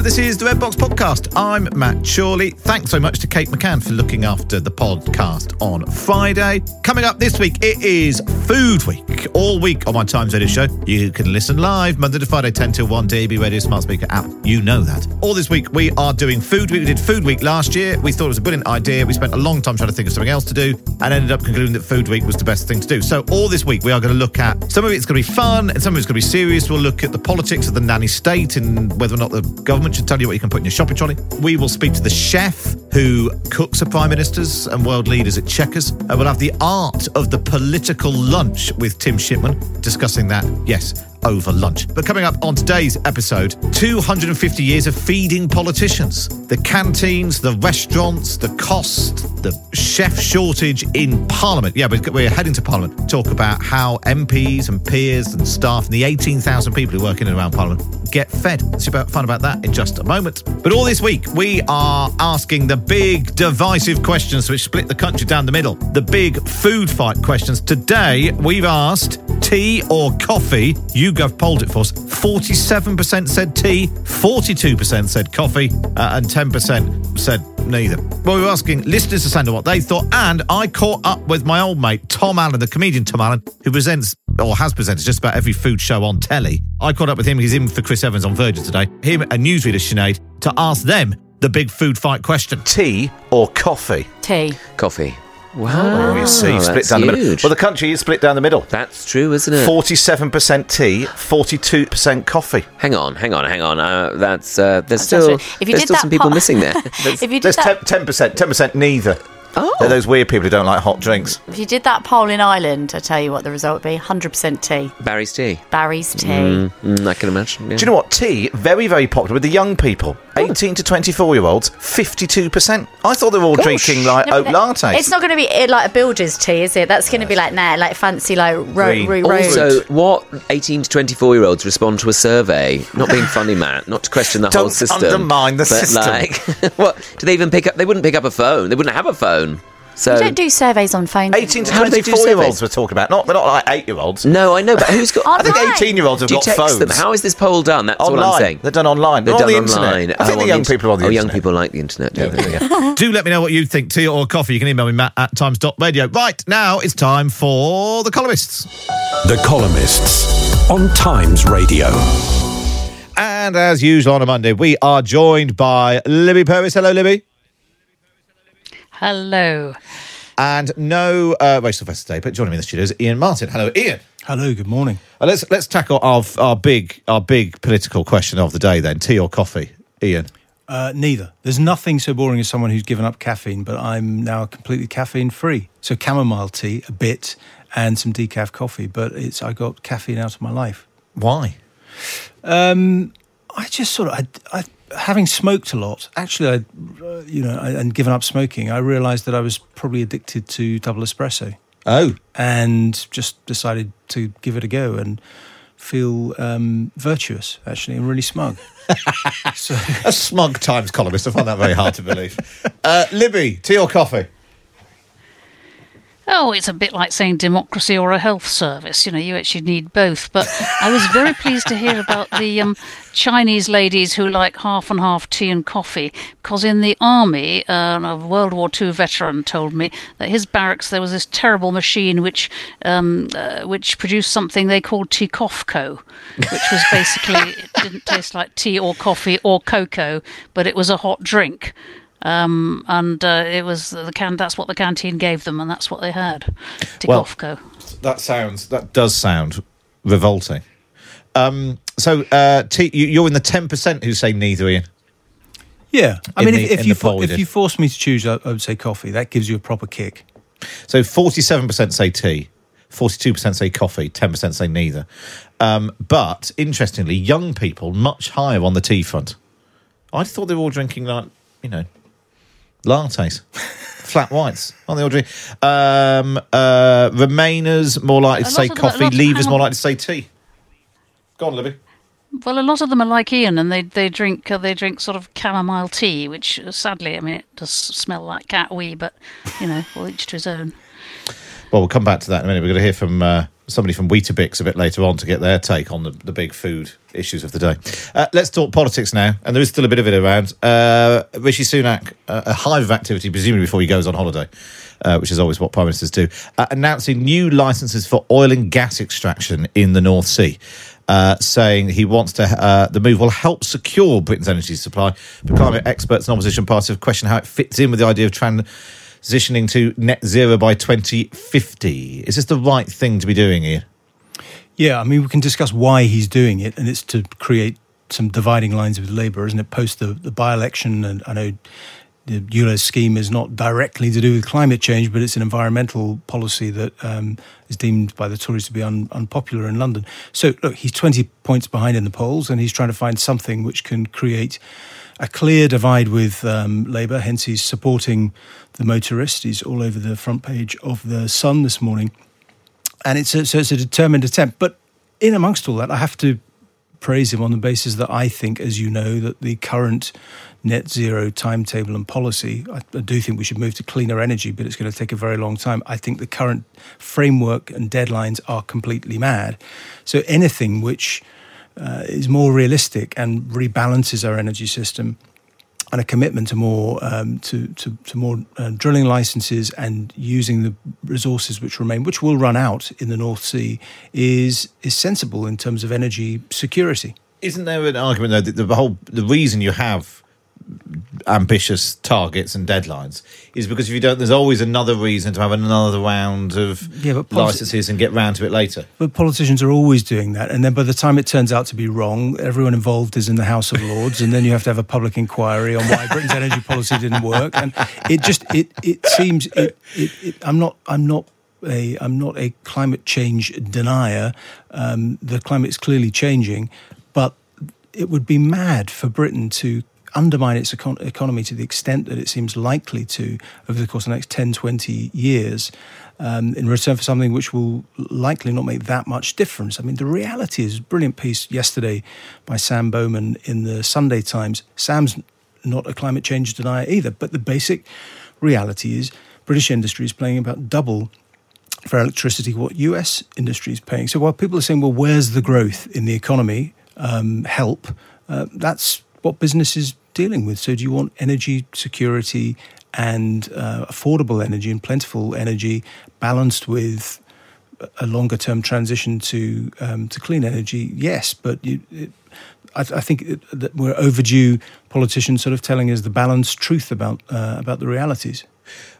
This is the Red Box Podcast. I'm Matt Chorley. Thanks so much to Kate McCann for looking after the podcast on Friday. Coming up this week, it is Food Week. All week on my Times Radio show, you can listen live Monday to Friday, 10 till 1, DAB Radio Smart Speaker app. You know that. All this week, we are doing Food Week. We did Food Week last year. We thought it was a brilliant idea. We spent a long time trying to think of something else to do and ended up concluding that Food Week was the best thing to do. So, all this week, we are going to look at some of it's going to be fun and some of it's going to be serious. We'll look at the politics of the nanny state and whether or not the government should tell you what you can put in your shopping trolley. We will speak to the chef who cooks for prime ministers and world leaders at Chequers. And uh, we'll have the art of the political lunch with Tim Shipman discussing that, yes, over lunch. But coming up on today's episode, 250 years of feeding politicians. The canteens, the restaurants, the cost, the chef shortage in Parliament. Yeah, we're heading to Parliament to talk about how MPs and peers and staff and the 18,000 people who work in and around Parliament get fed. It's about fun about that in just a moment. But all this week, we are asking the big divisive questions which split the country down the middle. The big food fight questions. Today, we've asked tea or coffee. YouGov polled it for us. 47% said tea, 42% said coffee, uh, and 10% said neither. Well, we were asking listeners to send in what they thought, and I caught up with my old mate, Tom Allen, the comedian Tom Allen, who presents or has presented just about every food show on telly. I caught up with him. He's in for Chris Evans on Virgin today. Him and newsreader Sinead to ask them the big food fight question. Tea or coffee? Tea. Coffee. Wow. Oh, you see, split that's down the middle. Well, the country is split down the middle. That's true, isn't it? 47% tea, 42% coffee. Hang on, hang on, hang on. Uh, that's uh, there's That's still. If you there's did still that some people part- missing there. If you did There's that, 10, 10%, 10% neither. Oh. They're those weird people who don't like hot drinks. if you did that poll in Ireland, I tell you what the result would be: 100% tea. Barry's tea. Barry's tea. Mm, I can imagine. yeah. Do you know what? Tea, very, very popular with the young people. 18 to 24 year olds, 52%. I thought they were all drinking like No, oat but lattes. It's not going to be eh, like a builder's tea, is it? That's going to be like nah, like fancy like ro- Green. ro- Also, what 18 to 24 year olds respond to a survey? Not being funny, Matt. Not to question the whole Don't system. undermine the but system. Like, what? Do they even pick up? They wouldn't pick up a phone. They wouldn't have a phone. So you don't do surveys on phones. 18 to How do they do 24 year olds surveys? we're talking about. Not, they're not like 8 year olds. no, I know, but who's got? I think 18 year olds have do you got text phones. them? How is this poll done? That's online. all I'm saying. They're done online. They're They're, done on the online. internet. I Oh, think the young int- people are on the Oh, internet. young people like the internet. Don't? Yeah. Do let me know what you think, tea or coffee. You can email me, matt at times.radio. Right, now it's time for the columnists. The Columnists on Times Radio. And as usual on a Monday, we are joined by Libby Purves. Hello, Libby. Hello. And no uh, Rachel Fest today, but joining me in the studio is Iain Martin. Hello, Iain. Hello, good morning. Uh, let's let's tackle our our big our big political question of the day then: tea or coffee, Iain. Uh, neither. There's nothing so boring as someone who's given up caffeine, but I'm now completely caffeine free. So chamomile tea, a bit, and some decaf coffee. But it's I got caffeine out of my life. Why? I just sort of, I, I, having smoked a lot, actually, I, you know, I, and given up smoking, I realised that I was probably addicted to double espresso, Oh, and just decided to give it a go and feel um, virtuous actually and really smug. so a smug Times columnist. I find that very hard to believe. Uh, Libby, tea or coffee? Oh, it's a bit like saying democracy or a health service. You know, you actually need both. But I was very pleased to hear about the um, Chinese ladies who like half and half tea and coffee, because in the army, uh, a World War II veteran told me that his barracks there was this terrible machine which um, uh, which produced something they called Tikofco, which was basically it didn't taste like tea or coffee or cocoa, but it was a hot drink. Um, and uh, it was the can. That's what the canteen gave them, and that's what they had. Well- Tikofco. That sounds. That does sound revolting. Um, so, uh, T, you, you're in the ten percent who say neither, Iain. Yeah, I In mean, the- if, if you fo- if you force me to choose, I, I would say coffee. That gives you a proper kick. So, forty-seven percent say tea, forty-two percent say coffee, ten percent say neither. Um, but interestingly, young people much higher on the tea front. I thought they were all drinking like you know lattes, flat whites. Aren't they all drinking? Um, uh, Remainers more likely to say them- coffee. lot- Leavers more on. likely to say tea. Go on, Libby. Well, a lot of them are like Iain, and they they drink uh, they drink sort of chamomile tea, which uh, sadly, I mean, it does smell like cat wee, but you know, well, each to his own. Well, we'll come back to that in a minute. We're going to hear from uh, somebody from Weetabix a bit later on to get their take on the, the big food issues of the day. Uh, let's talk politics now, and there is still a bit of it around. Uh, Rishi Sunak, uh, a hive of activity, presumably before he goes on holiday, uh, which is always what prime ministers do, uh, announcing new licences for oil and gas extraction in the North Sea. Uh, saying he wants to, the move will help secure Britain's energy supply. But climate experts and opposition parties have questioned how it fits in with the idea of transitioning to net zero by 2050. Is this the right thing to be doing here? Yeah, I mean, we can discuss why he's doing it, and it's to create some dividing lines with Labour, isn't it? Post the, the by election, and I know the ULEZ scheme is not directly to do with climate change, but it's an environmental policy that um, is deemed by the Tories to be un, unpopular in London. So, look, he's 20 points behind in the polls, and he's trying to find something which can create a clear divide with um, Labour. Hence, he's supporting the motorist. He's all over the front page of the Sun this morning and it's a, so it's a determined attempt. But in amongst all that, I have to praise him on the basis that I think, as you know, that the current net zero timetable and policy, I, I do think we should move to cleaner energy, but it's going to take a very long time. I think the current framework and deadlines are completely mad. So anything which uh, is more realistic and rebalances our energy system and a commitment to more um, to, to, to more uh, drilling licenses and using the resources which remain, which will run out in the North Sea, is is sensible in terms of energy security. Isn't there an argument though that the whole the reason you have ambitious targets and deadlines is because if you don't, there's always another reason to have another round of Yeah, but politi- licenses and get round to it later. But politicians are always doing that, and then by the time it turns out to be wrong, everyone involved is in the House of Lords, and then you have to have a public inquiry on why Britain's energy policy didn't work, and it just it it seems it, it, it I'm not I'm not. A, I'm not a climate change denier. Um, the climate is clearly changing, but it would be mad for Britain to undermine its econ- economy to the extent that it seems likely to over the course of the next 10, 20 years um, in return for something which will likely not make that much difference. I mean, the reality is brilliant piece yesterday by Sam Bowman in the Sunday Times. Sam's not a climate change denier either, but the basic reality is British industry is playing about double for electricity what US industry is paying. So while people are saying, well, where's the growth in the economy? Um, help. Uh, that's what business is dealing with. So do you want energy security and uh, affordable energy and plentiful energy balanced with a longer term transition to um, to clean energy? Yes, but you, it, I, I think it, that we're overdue politicians sort of telling us the balanced truth about uh, about the realities.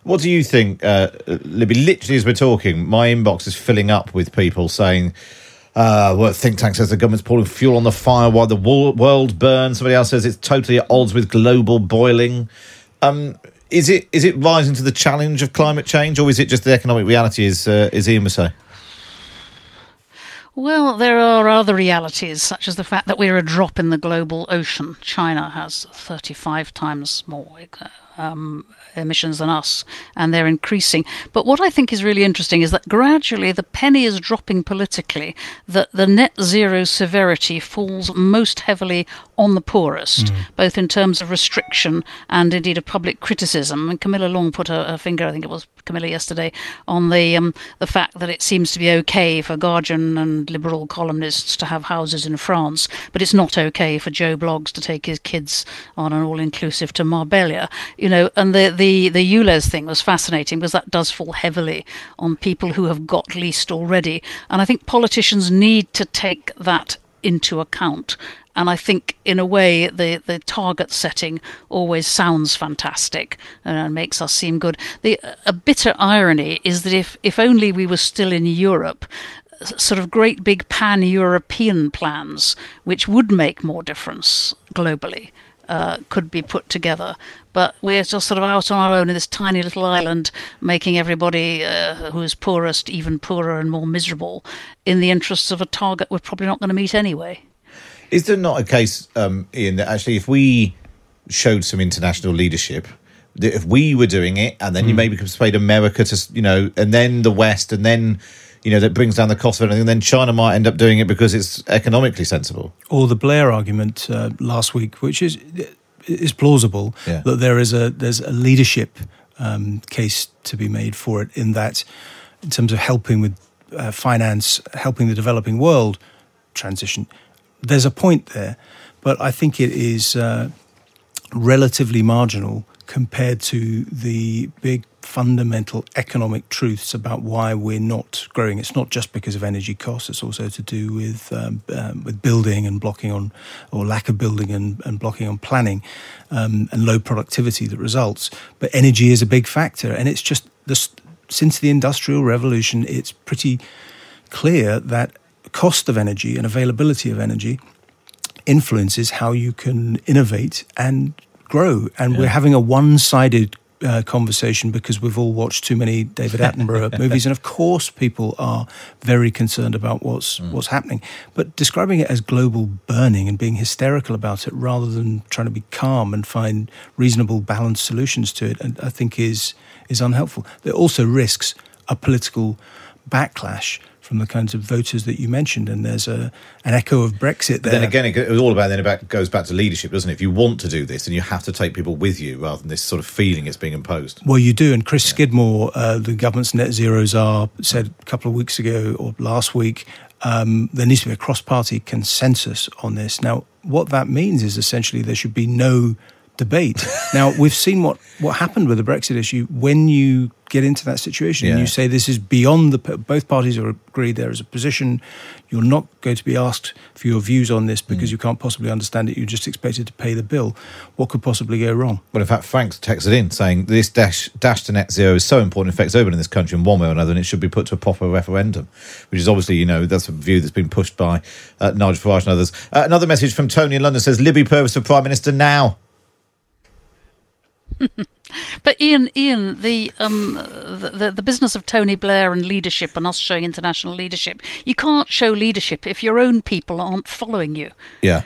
What do you think, uh, Libby? Literally, as we're talking, my inbox is filling up with people saying, uh, well, think tank says the government's pouring fuel on the fire while the world burns. Somebody else says it's totally at odds with global boiling. Um, is it is it rising to the challenge of climate change, or is it just the economic reality? Is uh, is Ian say? Well, there are other realities, such as the fact that we're a drop in the global ocean. China has 35 times more uh, um, emissions than us, and they're increasing. But what I think is really interesting is that gradually the penny is dropping politically, that the net zero severity falls most heavily on the poorest, mm. both in terms of restriction and indeed of public criticism. And Camilla Long put a, a finger, I think it was Camilla yesterday, on the um, the fact that it seems to be okay for Guardian and liberal columnists to have houses in France, but it's not okay for Joe Bloggs to take his kids on an all-inclusive to Marbella. You know, and the the the the ULEZ thing was fascinating because that does fall heavily on people who have got leased already, and I think politicians need to take that into account and I think, in a way, the, the target setting always sounds fantastic uh, and makes us seem good. The a bitter irony is that if if only we were still in Europe, sort of great big pan European plans, which would make more difference globally, uh, could be put together. But we're just sort of out on our own in this tiny little island, making everybody uh, who is poorest even poorer and more miserable in the interests of a target we're probably not going to meet anyway. Is there not a case, um, Iain, that actually if we showed some international leadership, that if we were doing it, and then mm. you hmm. maybe persuade America to, you know, and then the West, and then you know that brings down the cost of everything. And then China might end up doing it because it's economically sensible. Or the Blair argument uh, last week, which is is plausible yeah. that there is a there's a leadership um, case to be made for it in that in terms of helping with uh, finance, helping the developing world transition there's a point there, but I think it is uh, relatively marginal compared to the big fundamental economic truths about why we're not growing. It's not just because of energy costs; it's also to do with um, um, with building and blocking on, or lack of building and, and blocking on planning, um, and low productivity that results. But energy is a big factor, and it's just this, since the industrial revolution, it's pretty clear that cost of energy and availability of energy influences how you can innovate and grow. And yeah. we're having a one sided uh, conversation because we've all watched too many David Attenborough movies, and of course, people are very concerned about what's mm. what's happening. But describing it as global burning and being hysterical about it, rather than trying to be calm and find reasonable, balanced solutions to it, I think is is unhelpful. There also risks a political backlash from the kinds of voters that you mentioned, and there's a an echo of Brexit there. Then again, it was all about then it goes back to leadership, doesn't it? If you want to do this, then you have to take people with you rather than this sort of feeling it's being imposed. Well, you do, and Chris yeah. Skidmore, uh, the government's net zero czar, said a couple of weeks ago or last week um, there needs to be a cross-party consensus on this. Now, what that means is essentially there should be no debate. now, we've seen what, what happened with the Brexit issue. When you get into that situation yeah. and you say this is beyond the both parties are agreed there is a position you're not going to be asked for your views on this because mm. you can't possibly understand it. You're just expected to pay the bill. What could possibly go wrong? Well in fact frank's texted in saying this dash dash to net zero is so important. It affects everyone in this country in one way or another and it should be put to a proper referendum which is obviously you know that's a view that's been pushed by uh, Nigel Farage and others. Uh, another message from Tony in London says Libby Purves for Prime Minister now but Iain, Iain, the, um, the the business of Tony Blair and leadership and us showing international leadership, you can't show leadership if your own people aren't following you. Yeah.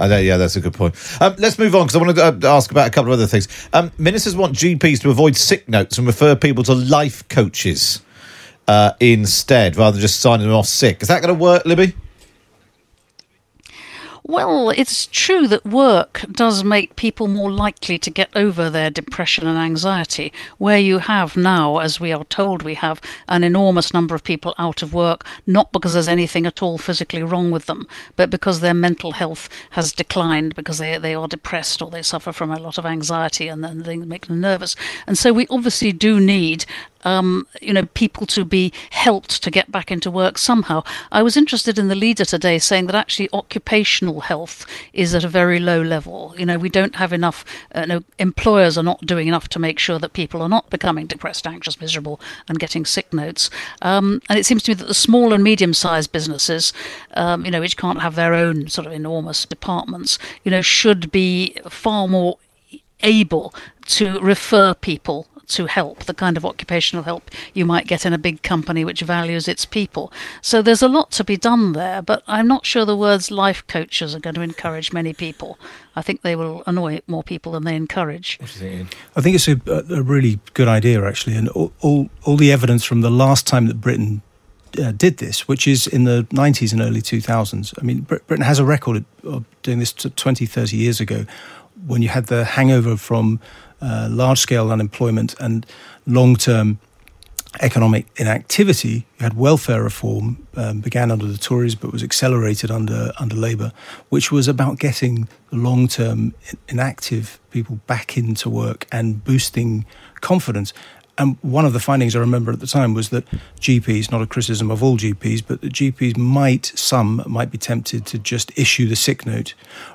Uh, yeah, that's a good point. Um, let's move on because I want to uh, ask about a couple of other things. Um, ministers want GPs to avoid sick notes and refer people to life coaches uh, instead, rather than just signing them off sick. Is that going to work, Libby? Well, it's true that work does make people more likely to get over their depression and anxiety, where you have now, as we are told we have, an enormous number of people out of work, not because there's anything at all physically wrong with them, but because their mental health has declined, because they, they are depressed or they suffer from a lot of anxiety and then they make them nervous. And so we obviously do need um, you know, people to be helped to get back into work somehow. I was interested in the leader today saying that actually occupational health is at a very low level. You know, we don't have enough, uh, no, employers are not doing enough to make sure that people are not becoming depressed, anxious, miserable, and getting sick notes. Um, and it seems to me that the small and medium sized businesses, um, you know, which can't have their own sort of enormous departments, you know, should be far more able to refer people to help, the kind of occupational help you might get in a big company which values its people. So there's a lot to be done there, but I'm not sure the words life coaches are going to encourage many people. I think they will annoy more people than they encourage. I think it's a, a really good idea, actually, and all, all, all the evidence from the last time that Britain uh, did this, which is in the 90s and early 2000s. I mean, Brit- Britain has a record of doing this t- 20, 30 years ago when you had the hangover from uh, large scale unemployment and long term economic inactivity. You had welfare reform, um, began under the Tories but was accelerated under, under Labour, which was about getting the long term inactive people back into work and boosting confidence. And one of the findings I remember at the time was that GPs, not a criticism of all GPs, but that GPs might, some might be tempted to just issue the sick note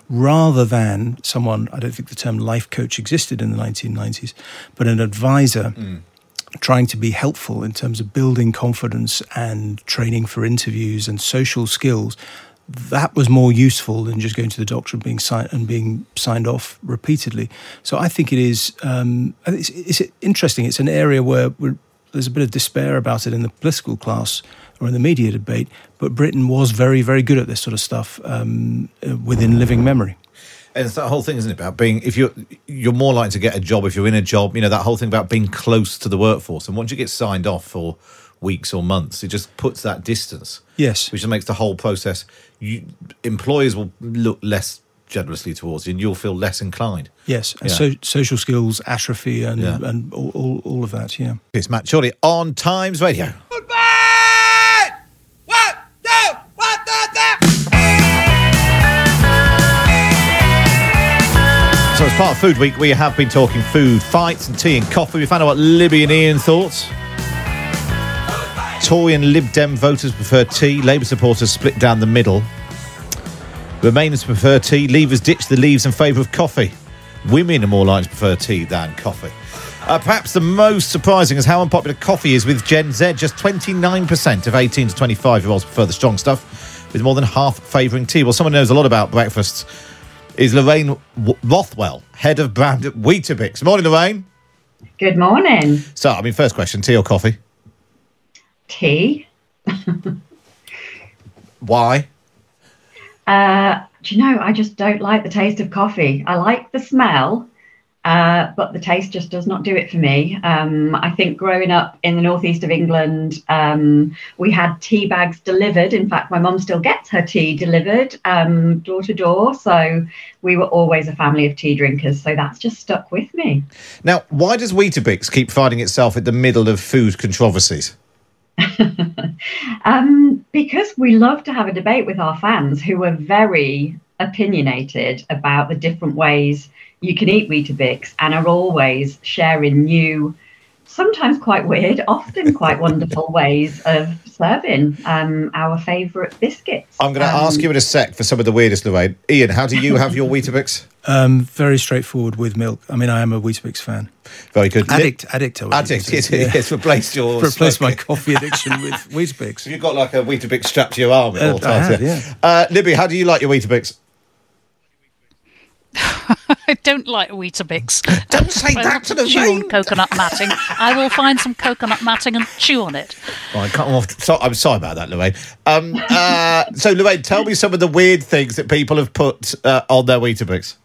rather than someone, I don't think the term life coach existed in the 1990s, but an advisor. Mm trying to be helpful in terms of building confidence and training for interviews and social skills that was more useful than just going to the doctor and being signed and being signed off repeatedly. So I think it is. Um, it's, it's, interesting. It's an area where there's a bit of despair about it in the political class or in the media debate. But Britain was very, very good at this sort of stuff um, uh, within living memory. And it's that whole thing, isn't it, about being if you're you're more likely to get a job if you're in a job. You know that whole thing about being close to the workforce, and once you get signed off for weeks or months, it just puts that distance. Yes, which makes the whole process you, employers will look less generously towards you and you'll feel less inclined. Yes, and yeah. so, social skills atrophy and, yeah. and all, all, all, of that, yeah. It's Matt Chorley on Times Radio. Goodbye! So, as part of Food Week, we have been talking food fights and tea and coffee. We found out what Libby and Iain thoughts. Tory and Lib Dem voters prefer tea. Labour supporters split down the middle. Remainers prefer tea. Leavers ditch the leaves in favour of coffee. Women are more likely to prefer tea than coffee. Uh, perhaps the most surprising is how unpopular coffee is with Gen Z. Just 29% of 18 to 25 year olds prefer the strong stuff, with more than half favouring tea. Well, someone knows a lot about breakfasts is Lorraine Rothwell, head of brand at Weetabix. Morning, Lorraine. Good morning. So, I mean, first question tea or coffee? Tea. Why? Uh, do you know, I just don't like the taste of coffee. I like the smell, uh, but the taste just does not do it for me. Um, I think growing up in the northeast of England, um, we had tea bags delivered. In fact, my mum still gets her tea delivered um, door to door. So we were always a family of tea drinkers. So that's just stuck with me. Now, why does Weetabix keep finding itself at the middle of food controversies? um, because we love to have a debate with our fans who are very opinionated about the different ways you can eat Weetabix and are always sharing new, sometimes quite weird, often quite wonderful ways of serving um, our favourite biscuits. I'm going to um, ask you in a sec for some of the weirdest, Lorraine. Iain, how do you have your Weetabix? Um, very straightforward with milk. I mean, I am a Weetabix fan. Very good. Addict, addict. Addict. Yes, yes. Replaced your replaced my coffee addiction with Weetabix. You've got like a Weetabix strapped to your arm at uh, all times. I have, yeah. Uh, Libby, how do you like your Weetabix? I don't like Weetabix. Don't say that to the chew on coconut matting. I will find some coconut matting and chew on it. Well, I cut off. So, I'm sorry about that, Lorraine. Um, uh, so, Lorraine, tell me some of the weird things that people have put uh, on their Weetabix.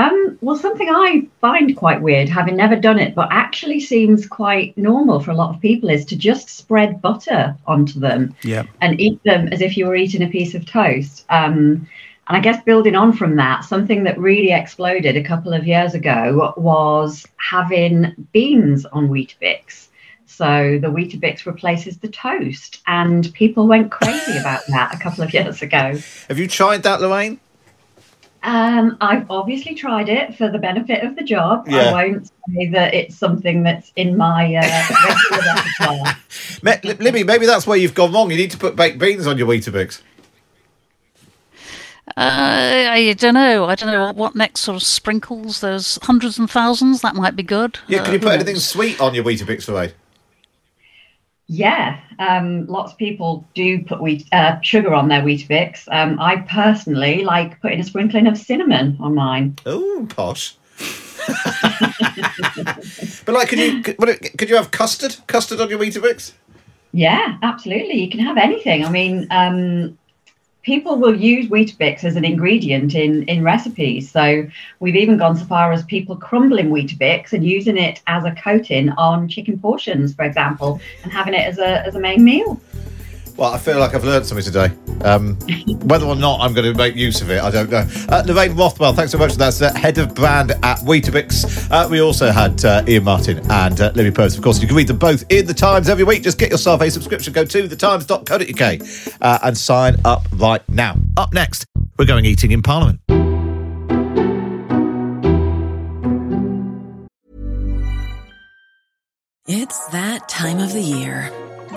Um, well, something I find quite weird, having never done it, but actually seems quite normal for a lot of people, is to just spread butter onto them yeah. and eat them as if you were eating a piece of toast. Um, and I guess building on from that, something that really exploded a couple of years ago was having beans on Weetabix. So the Weetabix replaces the toast, and people went crazy about that a couple of years ago. Have you tried that, Lorraine? Um, I've obviously tried it for the benefit of the job. Yeah. I won't say that it's something that's in my uh, regular repertoire. Libby, maybe that's where you've gone wrong. You need to put baked beans on your Weetabix. Uh, I don't know. I don't know what next sort of sprinkles. There's hundreds and thousands. That might be good. Yeah, can uh, you put anything sweet on your Weetabix for Yeah, um, lots of people do put wheat, uh, sugar on their Weetabix. Um, I personally like putting a sprinkling of cinnamon on mine. Oh, posh. but like, could you could, could you have custard? Custard on your Weetabix? Yeah, absolutely. You can have anything. I mean, um, people will use Weetabix as an ingredient in, in recipes. So we've even gone so far as people crumbling Weetabix and using it as a coating on chicken portions, for example, and having it as a, as a main meal. Well, I feel like I've learned something today. Um, whether or not I'm going to make use of it, I don't know. Uh, Lorraine Rothwell, thanks so much. That's uh, head of brand at Weetabix. Uh, we also had uh, Iain Martin and uh, Libby Post. Of course, you can read them both in the Times every week. Just get yourself a subscription. Go to thetimes.co.uk uh, and sign up right now. Up next, we're going eating in Parliament. It's that time of the year.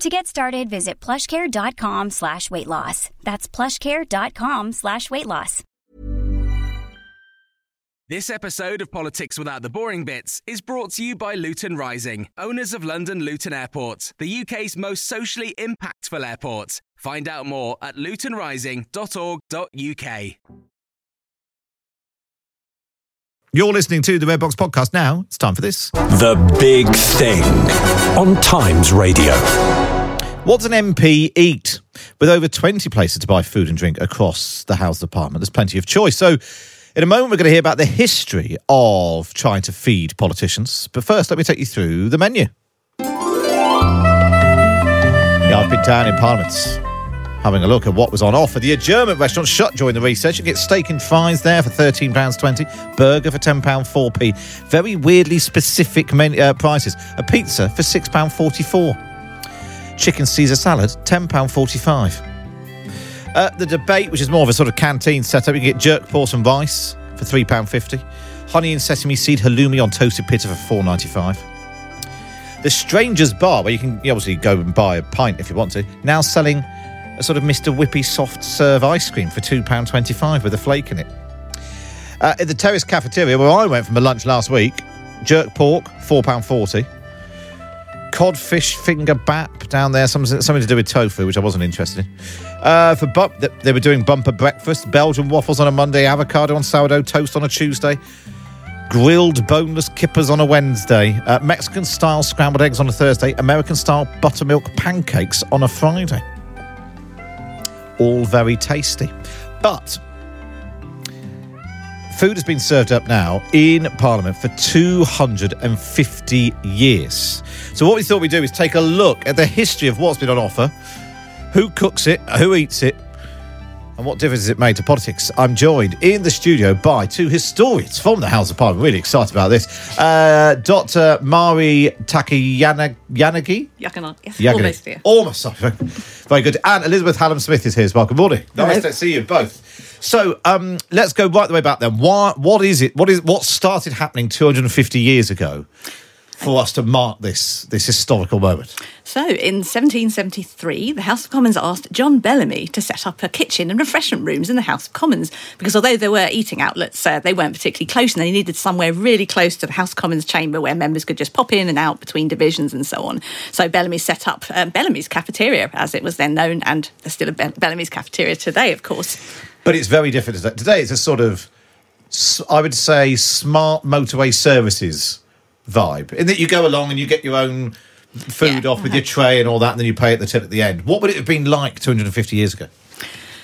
To get started, visit plushcare.com slash weight loss. That's plushcare.com slash weight loss. This episode of Politics Without the Boring Bits is brought to you by Luton Rising, owners of London Luton Airport, the UK's most socially impactful airport. Find out more at lutonrising.org.uk. You're listening to the Red Box podcast now. It's time for this. The Big Thing on Times Radio. What's an MP eat? With over 20 places to buy food and drink across the House Department, there's plenty of choice. So, in a moment, we're going to hear about the history of trying to feed politicians. But first, let me take you through the menu. Yeah, I've been down in Parliament having a look at what was on offer. The adjournment restaurant shut during the research. You get steak and fries there for £13.20, burger for £10, 4p. Very weirdly specific menu, uh, prices. A pizza for £6.44. Chicken Caesar salad, £10.45. Uh, the debate, which is more of a sort of canteen setup, you can get jerk pork and rice for £3.50. Honey and sesame seed halloumi on toasted pita for four ninety five. The Strangers Bar, where you can obviously go and buy a pint if you want to, now selling a sort of Mr. Whippy soft serve ice cream for £2.25 with a flake in it. Uh, at the Terrace Cafeteria, where I went for my lunch last week, jerk pork, £4.40. Codfish finger bap down there, something, something to do with tofu, which I wasn't interested in. Uh, for bu- They were doing bumper breakfast, Belgian waffles on a Monday, avocado on sourdough toast on a Tuesday, grilled boneless kippers on a Wednesday, uh, Mexican style scrambled eggs on a Thursday, American style buttermilk pancakes on a Friday all very tasty. But food has been served up now in Parliament for 250 years. So, what we thought we'd do is take a look at the history of what's been on offer, who cooks it, who eats it, and what difference has it made to politics? I'm joined in the studio by two historians from the House of Parliament. Really excited about this. Uh, Dr. Mari Takayanagi. Yakana, yes, Yagani. almost there. Almost, sorry. Very good. And Elizabeth Hallam Smith is here as well. Good morning. Nice Hello. to see you both. So um, let's go right the way back then. Why, what is it? What is what started happening 250 years ago for us to mark this this historical moment? So, in 1773, the House of Commons asked John Bellamy to set up a kitchen and refreshment rooms in the House of Commons because although there were eating outlets, uh, they weren't particularly close and they needed somewhere really close to the House of Commons chamber where members could just pop in and out between divisions and so on. So, Bellamy set up um, Bellamy's cafeteria, as it was then known, and there's still a Be- Bellamy's cafeteria today, of course. But it's very different today. Today it's a sort of, I would say, smart motorway services vibe in that you go along and you get your own food off with your tray and all that, and then you pay at the tip at the end. What would it have been like 250 years ago?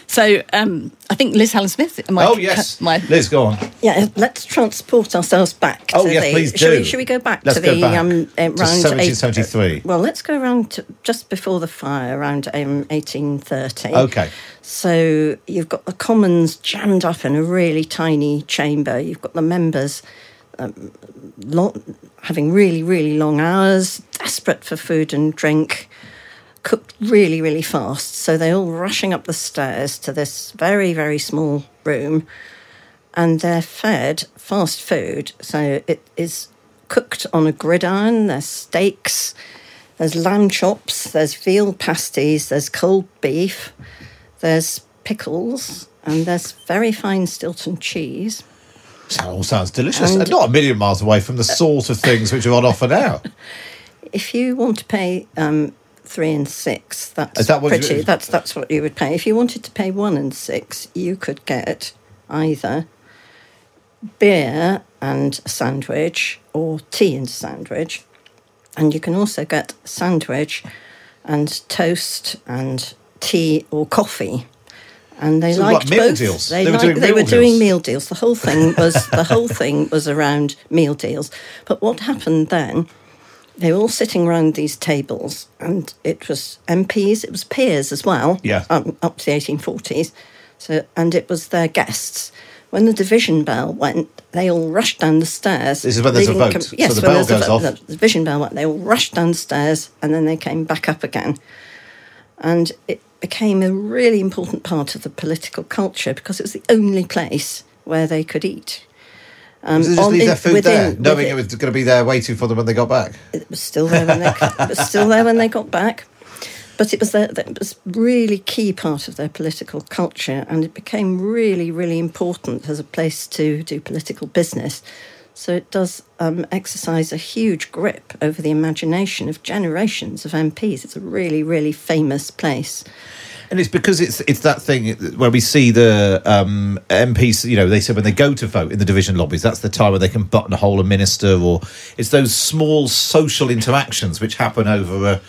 So um, I think Liz Hallam Smith. Might, Oh, yes. might- Liz, go on. Yeah, let's transport ourselves back. Oh, to yes, the, please should do. We, should we go back Let's to go the back um, uh, to around 1773. well, let's go around to just before the fire, around um, 1830. Okay. So you've got the Commons jammed up in a really tiny chamber. You've got the members um, lo- having really, really long hours, desperate for food and drink, cooked really, really fast. So they're all rushing up the stairs to this very, very small room, and they're fed fast food. So it is cooked on a gridiron. There's steaks. There's lamb chops, there's veal pasties, there's cold beef, there's pickles, and there's very fine Stilton cheese. That all sounds delicious. And- And not a million miles away from the sort of things which are on offer now. If you want to pay um, three and six, that's that what pretty. is? That's that's what you would pay. If you wanted to pay one and six, you could get either beer and a sandwich or tea and sandwich, and you can also get sandwich and toast and tea or coffee. And they So liked both. deals. They, They were liked- doing they meal were doing deals. meal deals. The whole thing was the whole thing was around meal deals. But what happened then? They were all sitting around these tables, and it was MPs, it was peers as well. Yeah. Um, up to the 1840s. So, and it was their guests. When the division bell went, they all rushed down the stairs. This is when there's a vote. com- yes, So the when bell there's a goes off. The division bell went. They all rushed down the stairs, and then they came back up again and it became a really important part of the political culture because it was the only place where they could eat. Um, they just leave their food within- there, knowing within- it was going to be there waiting for them when they got back? it was still there when they it was still there when they got back. But it was their, that was really key part of their political culture, and it became really, really important as a place to do political business. So it does um, exercise a huge grip over the imagination of generations of MPs. It's a really, really famous place. And it's because it's it's that thing where we see the um, MPs. You know, they said when they go to vote in the division lobbies, that's the time where they can buttonhole a minister, or it's those small social interactions which happen over a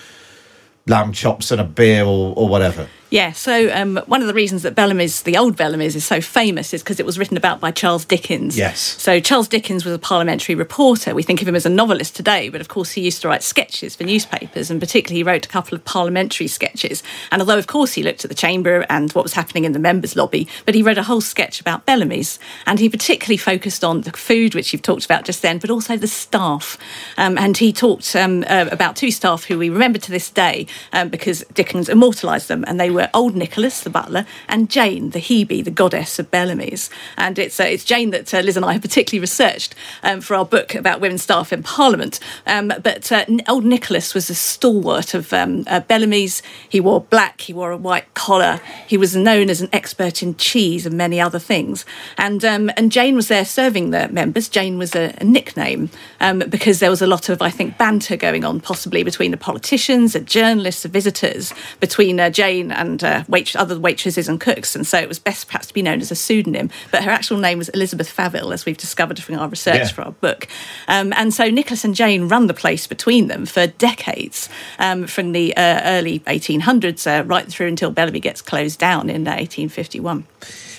lamb chops and a beer or, or whatever. Yeah, so um, one of the reasons that Bellamy's, the old Bellamy's, is so famous is because it was written about by Charles Dickens. Yes. So Charles Dickens was a parliamentary reporter. We think of him as a novelist today, but of course he used to write sketches for newspapers, and particularly he wrote a couple of parliamentary sketches. And although, of course, he looked at the chamber and what was happening in the members' lobby, but he read a whole sketch about Bellamy's, and he particularly focused on the food, which you've talked about just then, but also the staff. Um, and he talked um, uh, about two staff who we remember to this day um, because Dickens immortalised them, and they were old Nicholas, the butler, and Jane, the Hebe, the goddess of Bellamy's. And it's uh, it's Jane that uh, Liz and I have particularly researched um, for our book about women staff in Parliament. Um, but uh, old Nicholas was a stalwart of um, uh, Bellamy's. He wore black, he wore a white collar. He was known as an expert in cheese and many other things. And um, and Jane was there serving the members. Jane was a, a nickname um, because there was a lot of, I think, banter going on, possibly between the politicians, the journalists, the visitors, between uh, Jane and uh, wait- other waitresses and cooks. And so it was best perhaps to be known as a pseudonym. But her actual name was Elizabeth Faville, as we've discovered from our research Yeah. for our book. Um, and so Nicholas and Jane run the place between them for decades, um, from the uh, early 1800s uh, right through until Bellamy gets closed down in uh, 1851.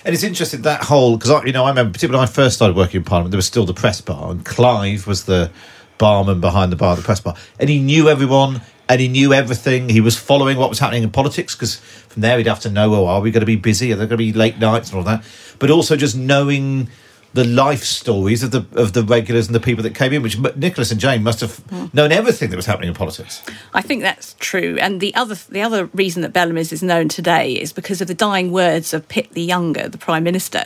And it's interesting that whole because I, you know, I remember particularly when I first started working in Parliament, there was still the press bar, and Clive was the barman behind the bar, the press bar, and he knew everyone and he knew everything. He was following what was happening in politics because from there he'd have to know, oh, are we going to be busy? Are there going to be late nights and all that? But also just knowing the life stories of the of the regulars and the people that came in, which Nicholas and Jane must have known everything that was happening in politics. I think that's true. And the other the other reason that Bellamy's is known today is because of the dying words of Pitt the Younger, the Prime Minister,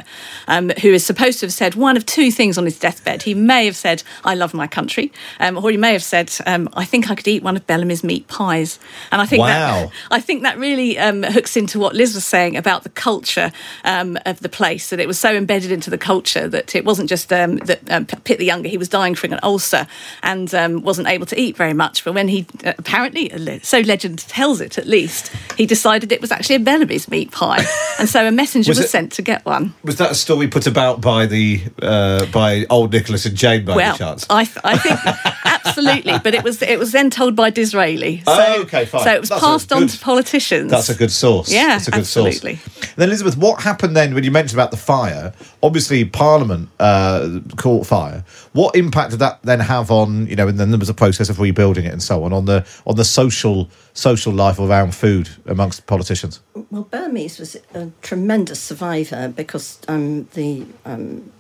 um, who is supposed to have said one of two things on his deathbed. He may have said, "I love my country," um, or he may have said, um, "I think I could eat one of Bellamy's meat pies." And I think Wow. that I think that really um, hooks into what Liz was saying about the culture um, of the place. That it was so embedded into the culture that it wasn't just um, that um, Pitt the Younger. He was dying from an ulcer and um, wasn't able to eat very much. But when he uh, apparently, so legend tells it at least, he decided it was actually a Bellamy's meat pie, and so a messenger Was was, it- sent to get one. Was that a story put about by the uh, by old Nicholas and Jane by well, any chance? I, th- I think absolutely, but it was it was then told by Disraeli. So, Oh, okay, fine. So it was That's passed on to politicians. That's a good source. Yeah, That's a good absolutely. source. Then, Elizabeth, what happened then when you mentioned about the fire? Obviously, Parliament uh, caught fire. What impact did that then have on you know? And then there was a process of rebuilding it and so on on the on the social social life around food amongst politicians. Well, Bellamy's was a tremendous survivor because um, the um,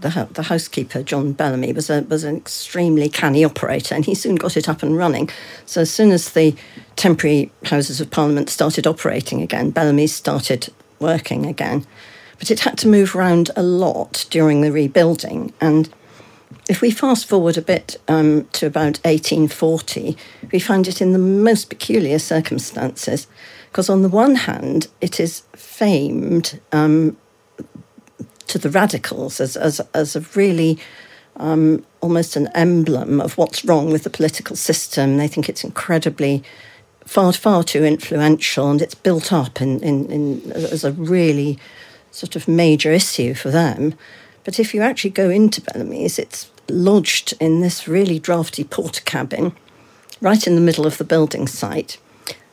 the, the housekeeper John Bellamy was a was an extremely canny operator, and he soon got it up and running. So as soon as the temporary Houses of Parliament started operating again, Bellamy started working again, but it had to move around a lot during the rebuilding and. If we fast forward a bit um, to about 1840, we find it in the most peculiar circumstances. Because, on the one hand, it is famed um, to the radicals as, as, as a really um, almost an emblem of what's wrong with the political system. They think it's incredibly far, far too influential and it's built up in, in, in, as a really sort of major issue for them. But if you actually go into Bellamy's, it's lodged in this really drafty Portakabin right in the middle of the building site.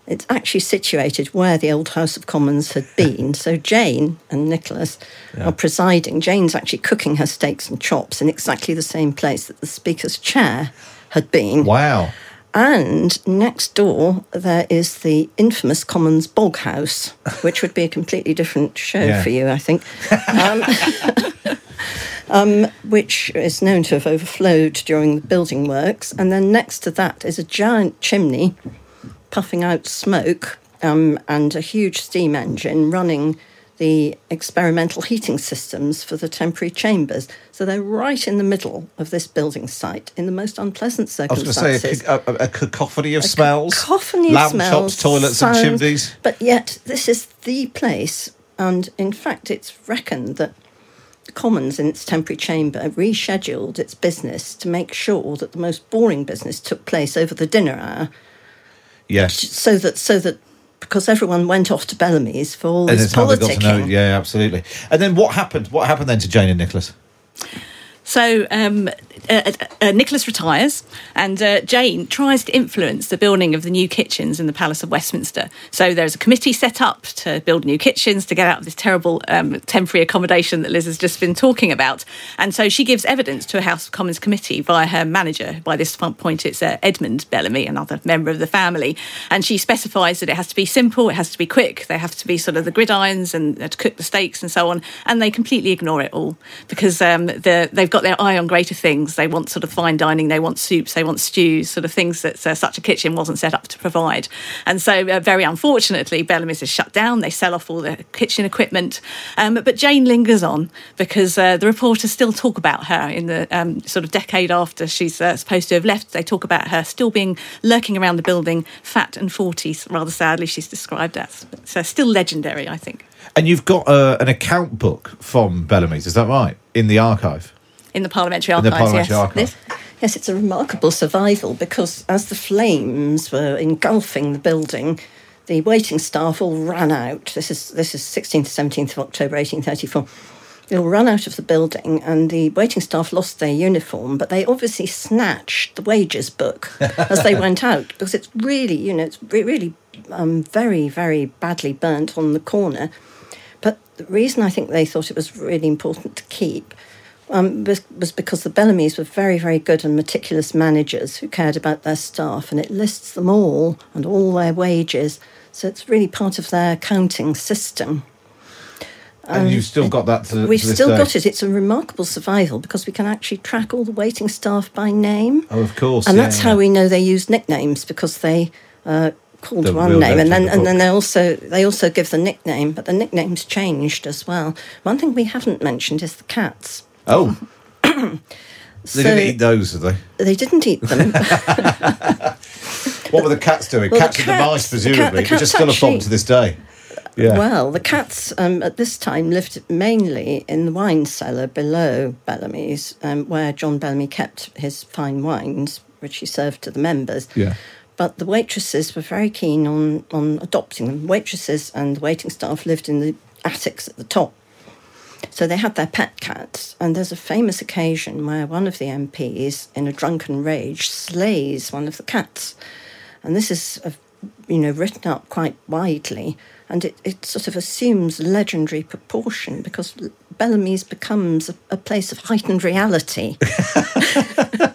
It's actually situated where the old House of Commons had been. So Jane and Nicholas Yeah. are presiding. Jane's actually cooking her steaks and chops in exactly the same place that the Speaker's chair had been. Wow. And next door, there is the infamous Commons Bog House, which would be a completely different show Yeah. for you, I think. Um, um, which is known to have overflowed during the building works. And then next to that is a giant chimney puffing out smoke um, and a huge steam engine running the experimental heating systems for the temporary chambers. So they're right in the middle of this building site in the most unpleasant circumstances. I was going to say a, a, a cacophony of smells, cacophony of smells, toilets, sounds, and chimneys. But yet, this is the place, and in fact, it's reckoned that the Commons in its temporary chamber rescheduled its business to make sure that the most boring business took place over the dinner hour, Yes. so that so that because everyone went off to Bellamy's for all And this it's how they got politicking. know. Yeah, absolutely. And then what happened? What happened then to Jane and Nicholas? So um, uh, uh, Nicholas retires, and uh, Jane tries to influence the building of the new kitchens in the Palace of Westminster. So there's a committee set up to build new kitchens to get out of this terrible um, temporary accommodation that Liz has just been talking about. And so she gives evidence to a House of Commons committee via her manager. By this point, it's uh, Edmund Bellamy, another member of the family, and she specifies that it has to be simple, it has to be quick, they have to be sort of the gridirons and uh, to cook the steaks and so on. And they completely ignore it all because um, the, they've got their eye on greater things. They want sort of fine dining, they want soups, they want stews, sort of things that uh, such a kitchen wasn't set up to provide. And so, uh, very unfortunately, Bellamy's is shut down. They sell off all the kitchen equipment. Um, but Jane lingers on because uh, the reporters still talk about her in the um, sort of decade after she's uh, supposed to have left. They talk about her still being lurking around the building, fat and 40, rather sadly, she's described as. So, still legendary, I think, And you've got uh, an account book from Bellamy's, is that right? In the archive. In the parliamentary In the archives. parliamentary yes. archive. Yes, yes, it's a remarkable survival because as the flames were engulfing the building, the waiting staff all ran out. This is this is 16th to 17th of October 1834. They all ran out of the building, and the waiting staff lost their uniform, but they obviously snatched the wages book as they went out because it's really, you know, it's really um, very, very badly burnt on the corner. But the reason I think they thought it was really important to keep um, was, was because the Bellamys were very, very good and meticulous managers who cared about their staff, and it lists them all and all their wages. So it's really part of their accounting system. And you've still got that to, We've to still day. got it. It's a remarkable survival because we can actually track all the waiting staff by name. Oh, of course. and yeah, that's yeah. how we know they use nicknames because they uh, called The one name and then the and then they also they also give the nickname, but the nicknames changed as well. One thing we haven't mentioned is the cats. Oh. they So- didn't eat those, did they? They didn't eat them. What were the cats doing? Well, the cats the cats- mice, the cat- the presumably, which is still a problem to this day. Yeah. Well, the cats um, at this time lived mainly in the wine cellar below Bellamy's, um, where John Bellamy kept his fine wines, which he served to the members. Yeah. but the waitresses were very keen on, on adopting them. Waitresses and the waiting staff lived in the attics at the top. So they had their pet cats, and there's a famous occasion where one of the MPs, in a drunken rage, slays one of the cats. And this is, uh, you know, written up quite widely, and it, it sort of assumes legendary proportion because Bellamy's becomes a, a place of heightened reality.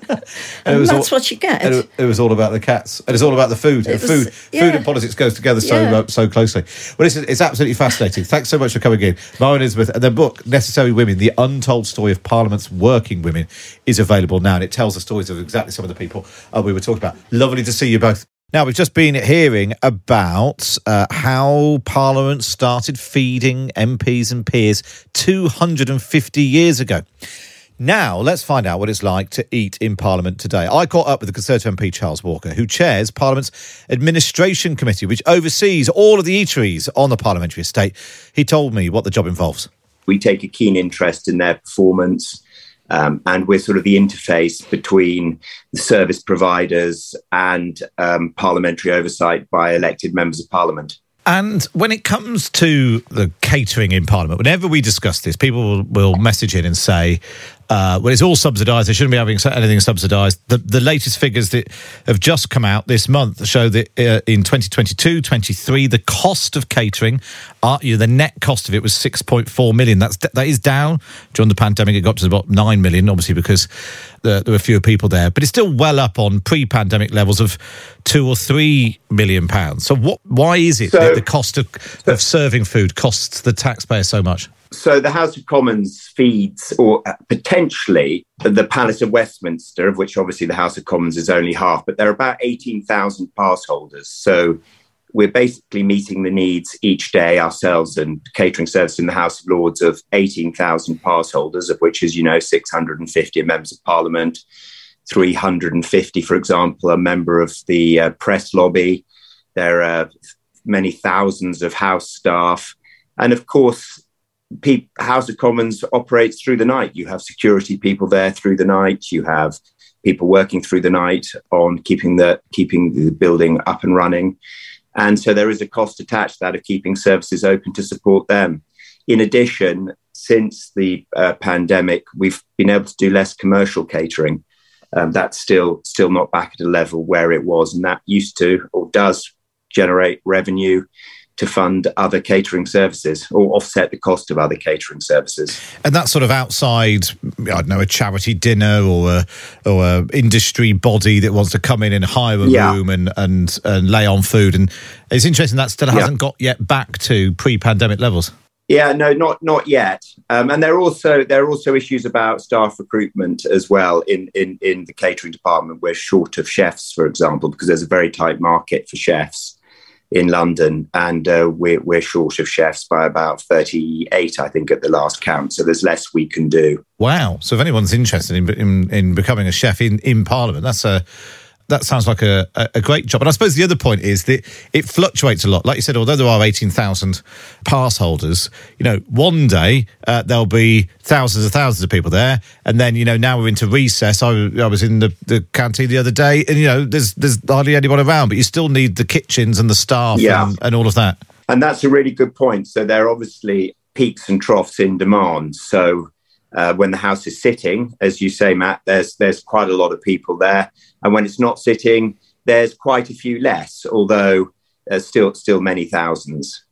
and, it was that's all- what you get. And it, it was all about the cats, and it's all about the food. Was- food, yeah. food and politics goes together so Yeah. uh, so closely. Well, it's, it's absolutely fascinating. Thanks so much for coming in, Mari Elizabeth. And the book "Necessary Women: The Untold Story of Parliament's Working Women" is available now, and it tells the stories of exactly some of the people uh, we were talking about. Lovely to see you both. Now, we've just been hearing about uh, how Parliament started feeding MPs and peers 250 years ago. Now, let's find out what it's like to eat in Parliament today. I caught up with the Conservative MP Charles Walker, who chairs Parliament's Administration Committee, which oversees all of the eateries on the parliamentary estate. He told me what the job involves. we take a keen interest in their performance. Um, and we're sort of the interface between the service providers and um, parliamentary oversight by elected members of parliament. And when it comes to the catering in Parliament, whenever we discuss this, people will, will message in and say, uh, well, it's all subsidised. They shouldn't be having anything subsidised. The, the latest figures that have just come out this month show that uh, in 2022 23, the cost of catering, uh, you know, the net cost of it was 6.4 million. That's, that is down. During the pandemic, it got to about 9 million, obviously, because the, there were fewer people there. But it's still well up on pre pandemic levels of two or three million pounds. So, what? why is it that the cost of, of serving food costs the taxpayer so much? So the House of Commons feeds, or uh, potentially, the Palace of Westminster, of which obviously the House of Commons is only half, but there are about 18,000 pass holders. So we're basically meeting the needs each day ourselves and catering service in the House of Lords of 18,000 pass holders, of which, as you know, 650 are members of Parliament, 350, for example, a member of the uh, press lobby. There are many thousands of House staff. And of course, Pe- House of Commons operates through the night. You have security people there through the night. You have people working through the night on keeping the keeping the building up and running, and so there is a cost attached to that of keeping services open to support them. In addition, since the uh, pandemic, we've been able to do less commercial catering. Um, that's still still not back at a level where it was, and that used to or does generate revenue to fund other catering services or offset the cost of other catering services. And that's sort of outside, I don't know, a charity dinner or a or a industry body that wants to come in and hire a Yeah. room and, and and lay on food. And it's interesting that still hasn't got yet back to pre-pandemic levels. Yeah, no, not not yet. Um, and there are also there are also issues about staff recruitment as well in, in in the catering department. We're short of chefs, for example, because there's a very tight market for chefs in London, and uh, we're we're short of chefs by about thirty eight, I think, at the last count. So there's less we can do. Wow! So if anyone's interested in in, in becoming a chef in, in Parliament, that's a that sounds like a, a, great job. And I suppose the other point is that it fluctuates a lot. Like you said, although there are 18,000 pass holders, you know, one day uh, there'll be thousands and thousands of people there. And then, you know, now we're into recess. I, I was in the, the canteen the other day and, you know, there's, there's hardly anyone around, but you still need the kitchens and the staff Yeah. and, and all of that. And that's a really good point. So there are obviously peaks and troughs in demand. So uh, when the house is sitting, as you say, Matt, there's there's quite a lot of people there, and when it's not sitting, there's quite a few less. Although there's still still many thousands.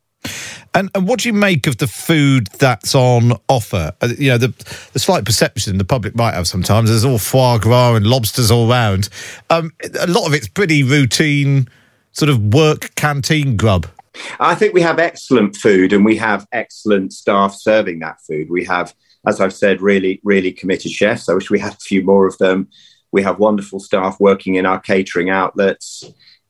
And, and what do you make of the food that's on offer? Uh, you know, the, the slight perception the public might have sometimes there's all foie gras and lobsters all round. Um, a lot of it's pretty routine, sort of work canteen grub. I think we have excellent food, and we have excellent staff serving that food. We have, as I've said, really really committed chefs. I wish we had a few more of them. We have wonderful staff working in our catering outlets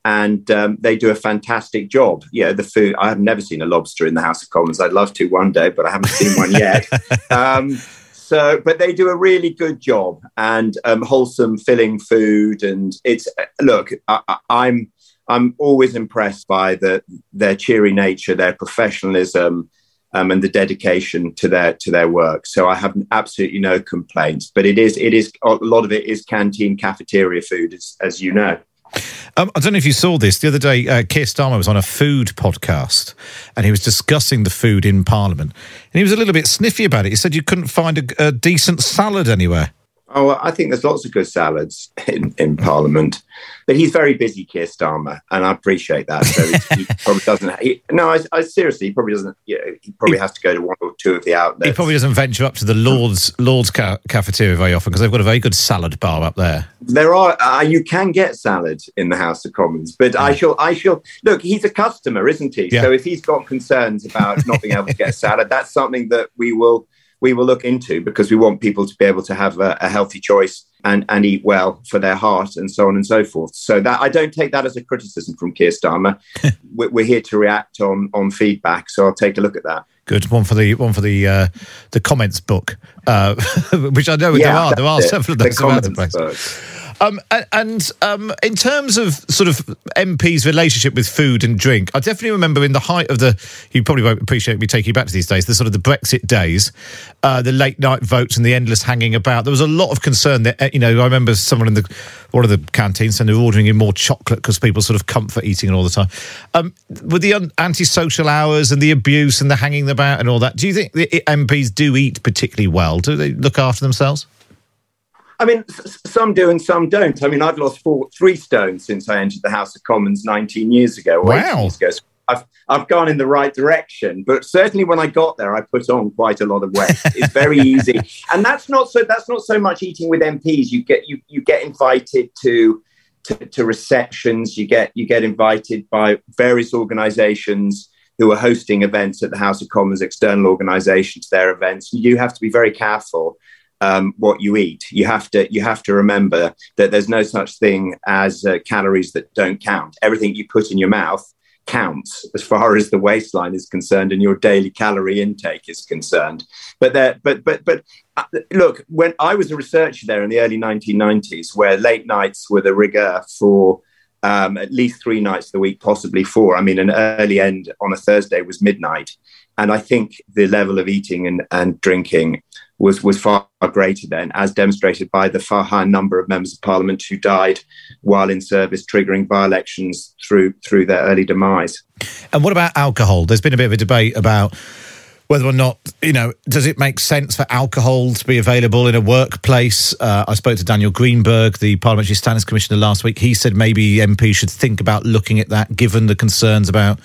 and um, they do a fantastic job. Yeah, the food. I have never seen a lobster in the House of Commons. I'd love to one day, but I haven't seen one yet. um, so, but they do a really good job and um, wholesome, filling food. And it's look, I, I- I'm I'm always impressed by the their cheery nature, their professionalism. Um, and the dedication to their to their work. So I have absolutely no complaints. But it is it is a lot of it is canteen cafeteria food, as, as you know. Um, I don't know if you saw this the other day. Uh, Keir Starmer was on a food podcast, and he was discussing the food in Parliament, and he was a little bit sniffy about it. He said you couldn't find a, a decent salad anywhere. Oh, I think there's lots of good salads in, in Parliament, but he's very busy, Keir Starmer, and I appreciate that. So he probably doesn't. He, no, I, I, seriously, he probably doesn't. You know, he probably has to go to one or two of the outlets. He probably doesn't venture up to the Lords Lords ca- cafeteria very often because they've got a very good salad bar up there. There are uh, you can get salad in the House of Commons, but I shall I shall look. He's a customer, isn't he? Yeah. So if he's got concerns about not being able to get salad, that's something that we will we will look into because we want people to be able to have a, a, healthy choice and, and eat well for their heart and so on and so forth. So that I don't take that as a criticism from Keir Starmer. we're, we're, here to react on on feedback, so I'll take a look at that. Good one for the one for the uh, the comments book, uh, which I know yeah, there are there are it. several of the those the place. book. Um, and um, in terms of sort of MP's relationship with food and drink, I definitely remember in the height of the, you probably won't appreciate me taking you back to these days, the sort of the Brexit days, uh, the late night votes and the endless hanging about. There was a lot of concern that, uh, you know, I remember someone in the, one of the canteens and they're ordering in more chocolate because people sort of comfort eating all the time. Um, with the un- antisocial hours and the abuse and the hanging about and all that, do you think the MPs do eat particularly well? Do they look after themselves? I mean, s- some do and some don't. I mean, I've lost four, three stones since I entered the House of Commons 19 years ago. Wow. Years ago. So I've, I've gone in the right direction, but certainly when I got there, I put on quite a lot of weight. It's very easy, and that's not so. That's not so much eating with MPs. You get you you get invited to to, to receptions. You get you get invited by various organisations who are hosting events at the House of Commons, external organisations, their events. You have to be very careful um, what you eat. You have to you have to remember that there's no such thing as uh, calories that don't count. Everything you put in your mouth counts as far as the waistline is concerned and your daily calorie intake is concerned. But there, but but but uh, look, when I was a researcher there in the early 1990s, where late nights were the rigor for um, at least three nights the week, possibly four. I mean, an early end on a Thursday was midnight. And I think the level of eating and, and drinking was, was far greater then, as demonstrated by the far higher number of members of parliament who died while in service, triggering by elections through, through their early demise. And what about alcohol? There's been a bit of a debate about whether or not, you know, does it make sense for alcohol to be available in a workplace? Uh, I spoke to Daniel Greenberg, the Parliamentary Standards Commissioner, last week. He said maybe MP should think about looking at that, given the concerns about,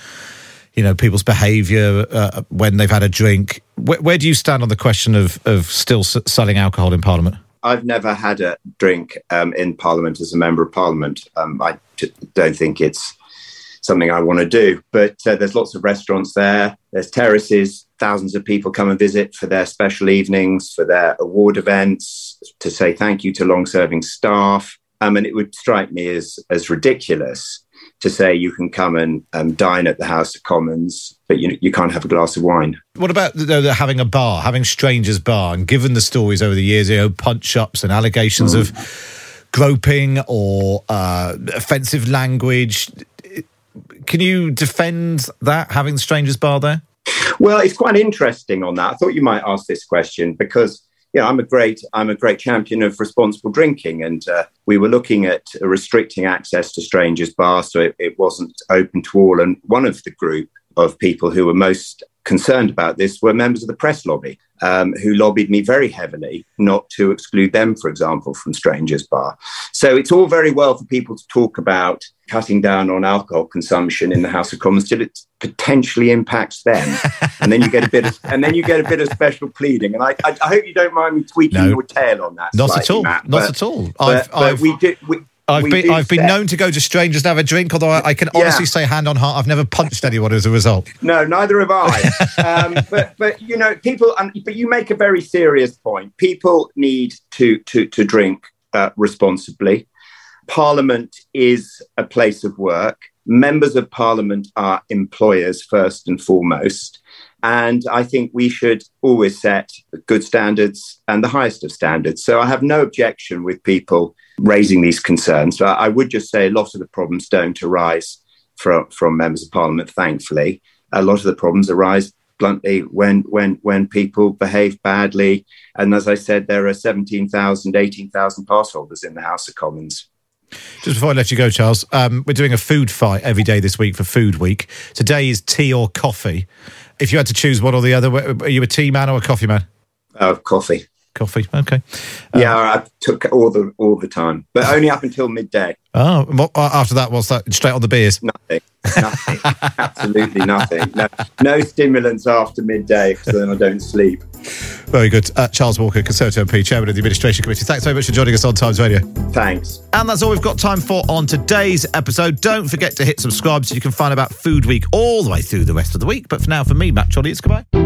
you know, people's behaviour uh, when they've had a drink. Where, where, do you stand on the question of, of still s- selling alcohol in Parliament? I've never had a drink um, in Parliament as a member of Parliament. Um, I t- don't think it's something I want to do. But uh, there's lots of restaurants there. There's terraces. Thousands of people come and visit for their special evenings, for their award events, to say thank you to long-serving staff. Um, and it would strike me as as ridiculous to say you can come and um, dine at the House of Commons, but you you can't have a glass of wine. What about having a bar, having strangers bar, and given the stories over the years, you know, punch ups and allegations mm. of groping or uh, offensive language. Can you defend that having the strangers bar there? Well, it's quite interesting on that. I thought you might ask this question because you know, I'm a great I'm a great champion of responsible drinking, and uh, we were looking at restricting access to strangers' bars so it, it wasn't open to all. And one of the group of people who were most concerned about this were members of the press lobby, um, who lobbied me very heavily not to exclude them, for example, from Strangers Bar. So it's all very well for people to talk about cutting down on alcohol consumption in the House of Commons till it potentially impacts them, and then you get a bit of and then you get a bit of special pleading. And I, I, I hope you don't mind me tweaking No. your tail on that. Not at all. Matt, Not but- at all. But, I've- but I've- we did. We, I've we been I've been known to go to strangers to have a drink, although I, I can Yeah. honestly say hand on heart, I've never punched anyone as a result. No, neither have I. um, but but you know, people. And, but you make a very serious point. People need to to to drink uh, responsibly. Parliament is a place of work. Members of Parliament are employers first and foremost. And I think we should always set good standards and the highest of standards. So I have no objection with people raising these concerns. I would just say a lot of the problems don't arise from, from members of parliament, thankfully. A lot of the problems arise bluntly when when when people behave badly. And as I said, there are 17,000, 18,000 pass holders in the House of Commons. Just before I let you go, Charles, um, we're doing a food fight every day this week for Food Week. Today is tea or coffee. If you had to choose one or the other, are you a tea man or a coffee man? Uh, coffee. Coffee. Okay. yeah, I took all the all the time, but only up until midday. Oh, after that, what's that? Straight on the beers. Nothing. Nothing. Absolutely nothing. No, no stimulants after midday because then I don't sleep. Very good. Uh, Charles Walker, Conservative MP, Chairman of the Administration Committee. Thanks very much for joining us on Times Radio. Thanks. And that's all we've got time for on today's episode. Don't forget to hit subscribe so you can find about Food Week all the way through the rest of the week. But for now, for me, Matt Chorley, it's goodbye.